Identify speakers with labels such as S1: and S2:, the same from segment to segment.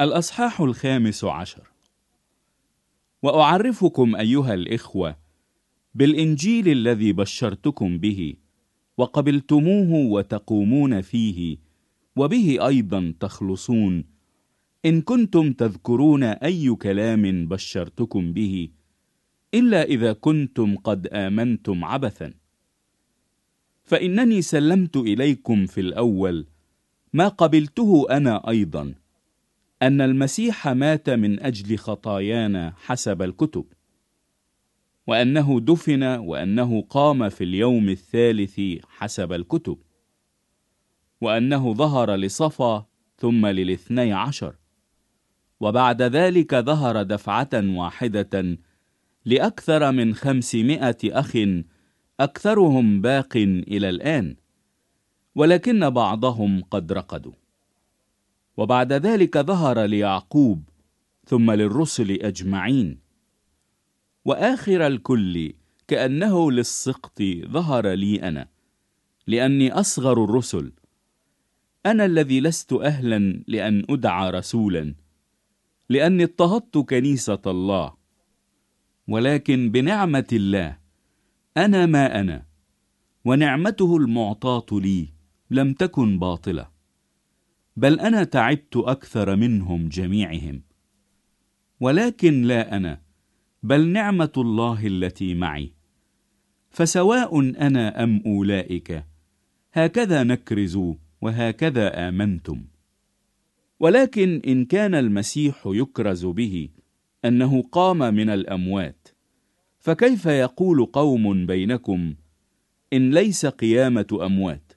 S1: الأصحاح الخامس عشر. وأعرفكم أيها الإخوة بالإنجيل الذي بشرتكم به وقبلتموه وتقومون فيه وبه أيضا تخلصون. إن كنتم تذكرون أي كلام بشرتكم به إلا إذا كنتم قد آمنتم عبثا. فإنني سلمت إليكم في الأول ما قبلته أنا أيضا أن المسيح مات من أجل خطايانا حسب الكتب وأنه دفن وأنه قام في اليوم الثالث حسب الكتب وأنه ظهر لصفا ثم للاثني عشر وبعد ذلك ظهر دفعة واحدة لأكثر من خمسمائة أخ أكثرهم باق إلى الآن ولكن بعضهم قد رقدوا. وبعد ذلك ظهر ليعقوب ثم للرسل أجمعين. وآخر الكل كأنه للسقط ظهر لي أنا لأني أصغر الرسل. أنا الذي لست أهلا لأن أدعى رسولا لأني اضطهدت كنيسة الله. ولكن بنعمة الله أنا ما أنا ونعمته المعطاة لي لم تكن باطلة. بل أنا تعبت أكثر منهم جميعهم. ولكن لا أنا بل نعمة الله التي معي. فسواء أنا أم أولئك هكذا نكرز وهكذا آمنتم. ولكن إن كان المسيح يكرز به أنه قام من الأموات فكيف يقول قوم بينكم إن ليس قيامة أموات؟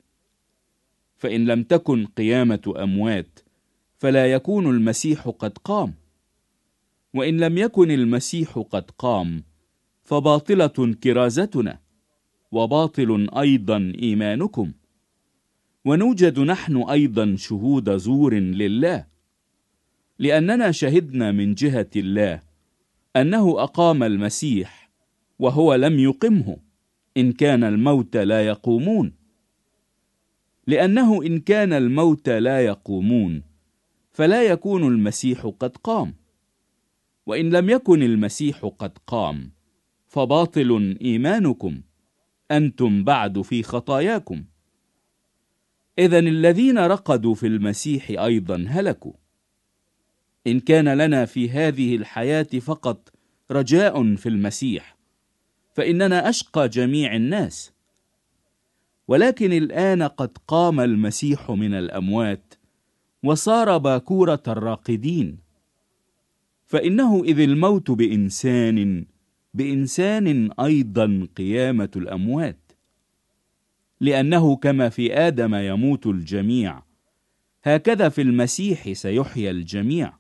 S1: فإن لم تكن قيامة أموات فلا يكون المسيح قد قام. وإن لم يكن المسيح قد قام فباطلة كرازتنا وباطل أيضا إيمانكم. ونوجد نحن أيضا شهود زور لله لأننا شهدنا من جهة الله أنه أقام المسيح وهو لم يقمه إن كان الموت لا يقومون. لأنه إن كان الموت لا يقومون فلا يكون المسيح قد قام. وإن لم يكن المسيح قد قام فباطل إيمانكم أنتم بعد في خطاياكم. إذا الذين رقدوا في المسيح أيضا هلكوا. إن كان لنا في هذه الحياة فقط رجاء في المسيح فإننا أشقى جميع الناس. ولكن الآن قد قام المسيح من الأموات وصار باكورة الراقدين. فإنه إذ الموت بإنسان بإنسان أيضا قيامة الأموات. لأنه كما في آدم يموت الجميع هكذا في المسيح سيحيا الجميع.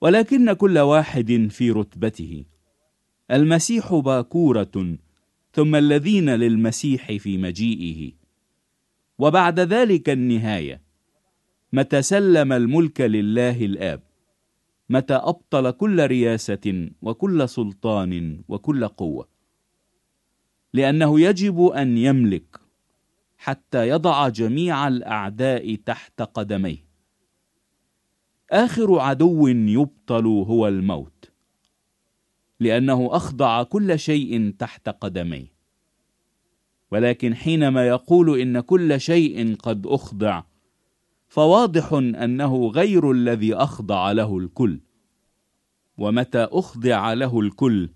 S1: ولكن كل واحد في رتبته. المسيح باكورة ثم الذين للمسيح في مجيئه. وبعد ذلك النهاية متى سلم الملك لله الآب متى أبطل كل رياسة وكل سلطان وكل قوة. لأنه يجب أن يملك حتى يضع جميع الأعداء تحت قدميه. آخر عدو يبطل هو الموت. لأنه أخضع كل شيء تحت قدميه. ولكن حينما يقول إن كل شيء قد أخضع فواضح أنه غير الذي أخضع له الكل. ومتى أخضع له الكل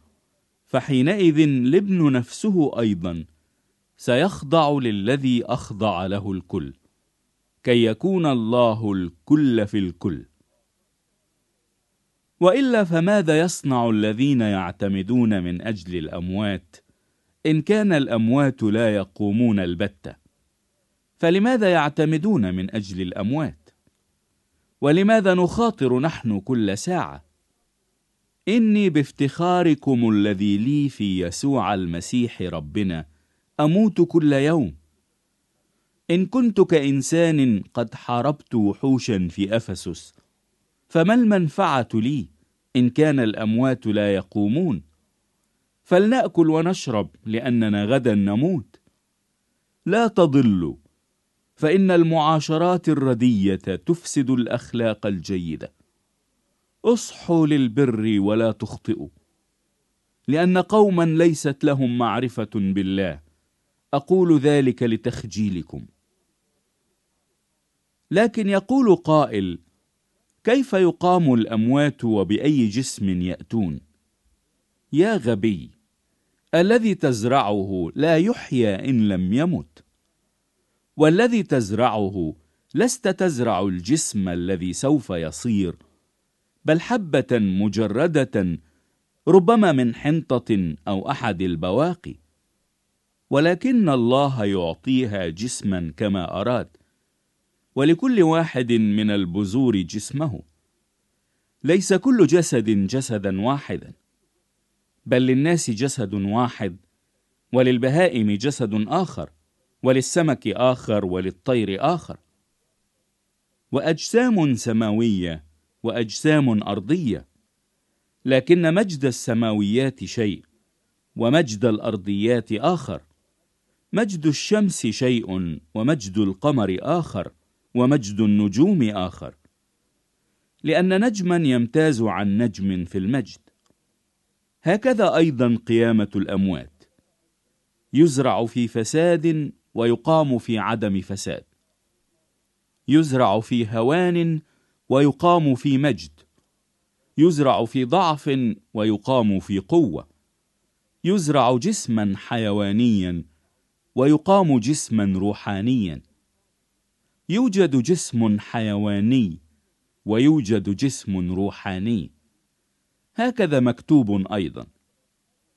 S1: فحينئذ الابن نفسه أيضا سيخضع للذي أخضع له الكل كي يكون الله الكل في الكل. وإلا فماذا يصنع الذين يعتمدون من أجل الأموات إن كان الأموات لا يقومون البتة؟ فلماذا يعتمدون من أجل الأموات؟ ولماذا نخاطر نحن كل ساعة؟ إني بافتخاركم الذي لي في يسوع المسيح ربنا أموت كل يوم. إن كنت كإنسان قد حاربت وحوشا في أفسس فما المنفعة لي إن كان الأموات لا يقومون؟ فلنأكل ونشرب لأننا غدا نموت. لا تضلوا فإن المعاشرات الردية تفسد الأخلاق الجيدة. اصحوا للبر ولا تخطئوا لأن قوما ليست لهم معرفة بالله. أقول ذلك لتخجيلكم. لكن يقول قائل كيف يقام الأموات وبأي جسم يأتون؟ يا غبي الذي تزرعه لا يحيى إن لم يمت. والذي تزرعه لست تزرع الجسم الذي سوف يصير بل حبة مجردة ربما من حنطة أو أحد البواقي. ولكن الله يعطيها جسما كما أراد. ولكل واحد من البذور جسمه. ليس كل جسد جسدا واحدا بل للناس جسد واحد وللبهائم جسد آخر وللسمك آخر وللطير آخر. وأجسام سماوية وأجسام أرضية لكن مجد السماويات شيء ومجد الأرضيات آخر. مجد الشمس شيء ومجد القمر آخر. ومجد النجوم آخر. لأن نجما يمتاز عن نجم في المجد. هكذا أيضا قيامة الأموات. يزرع في فساد ويقام في عدم فساد. يزرع في هوان ويقام في مجد. يزرع في ضعف ويقام في قوة. يزرع جسما حيوانيا ويقام جسما روحانيا. يوجد جسم حيواني ويوجد جسم روحاني. هكذا مكتوب أيضا.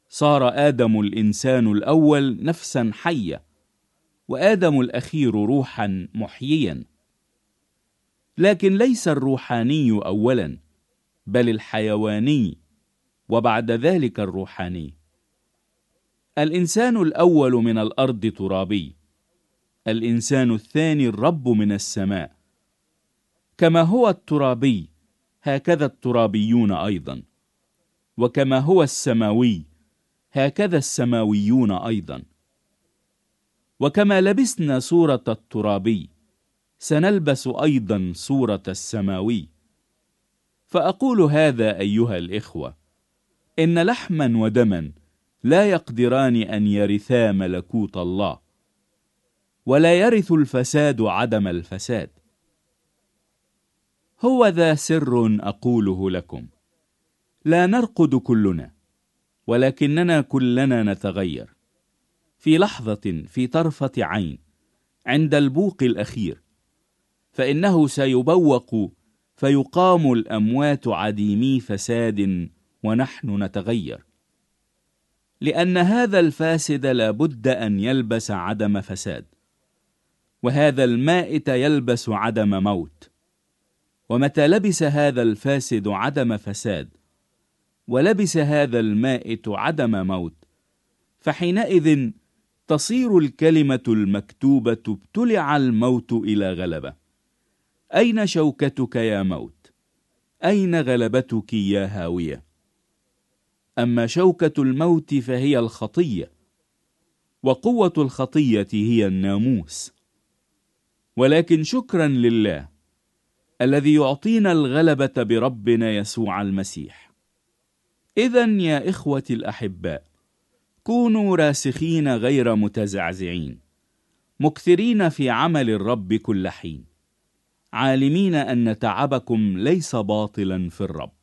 S1: صار آدم الإنسان الأول نفسا حية وآدم الأخير روحا محييا. لكن ليس الروحاني أولا بل الحيواني وبعد ذلك الروحاني. الإنسان الأول من الأرض ترابي. الإنسان الثاني الرب من السماء. كما هو الترابي هكذا الترابيون أيضا. وكما هو السماوي هكذا السماويون أيضا. وكما لبسنا صورة الترابي سنلبس أيضا صورة السماوي. فأقول هذا أيها الإخوة إن لحما ودما لا يقدران أن يرثا ملكوت الله. ولا يرث الفساد عدم الفساد. هو ذا سر أقوله لكم. لا نرقد كلنا ولكننا كلنا نتغير. في لحظة في طرفة عين عند البوق الأخير. فإنه سيبوق فيقام الأموات عديمي فساد ونحن نتغير. لأن هذا الفاسد لابد أن يلبس عدم فساد. وهذا المائت يلبس عدم موت. ومتى لبس هذا الفاسد عدم فساد؟ ولبس هذا المائت عدم موت. فحينئذ تصير الكلمة المكتوبة ابتلع الموت إلى غلبة. أين شوكتك يا موت؟ أين غلبتك يا هاوية؟ أما شوكة الموت فهي الخطية وقوة الخطية هي الناموس. ولكن شكرا لله الذي يعطينا الغلبة بربنا يسوع المسيح. إذا يا إخوتي الأحباء كونوا راسخين غير متزعزعين مكثرين في عمل الرب كل حين عالمين أن تعبكم ليس باطلا في الرب.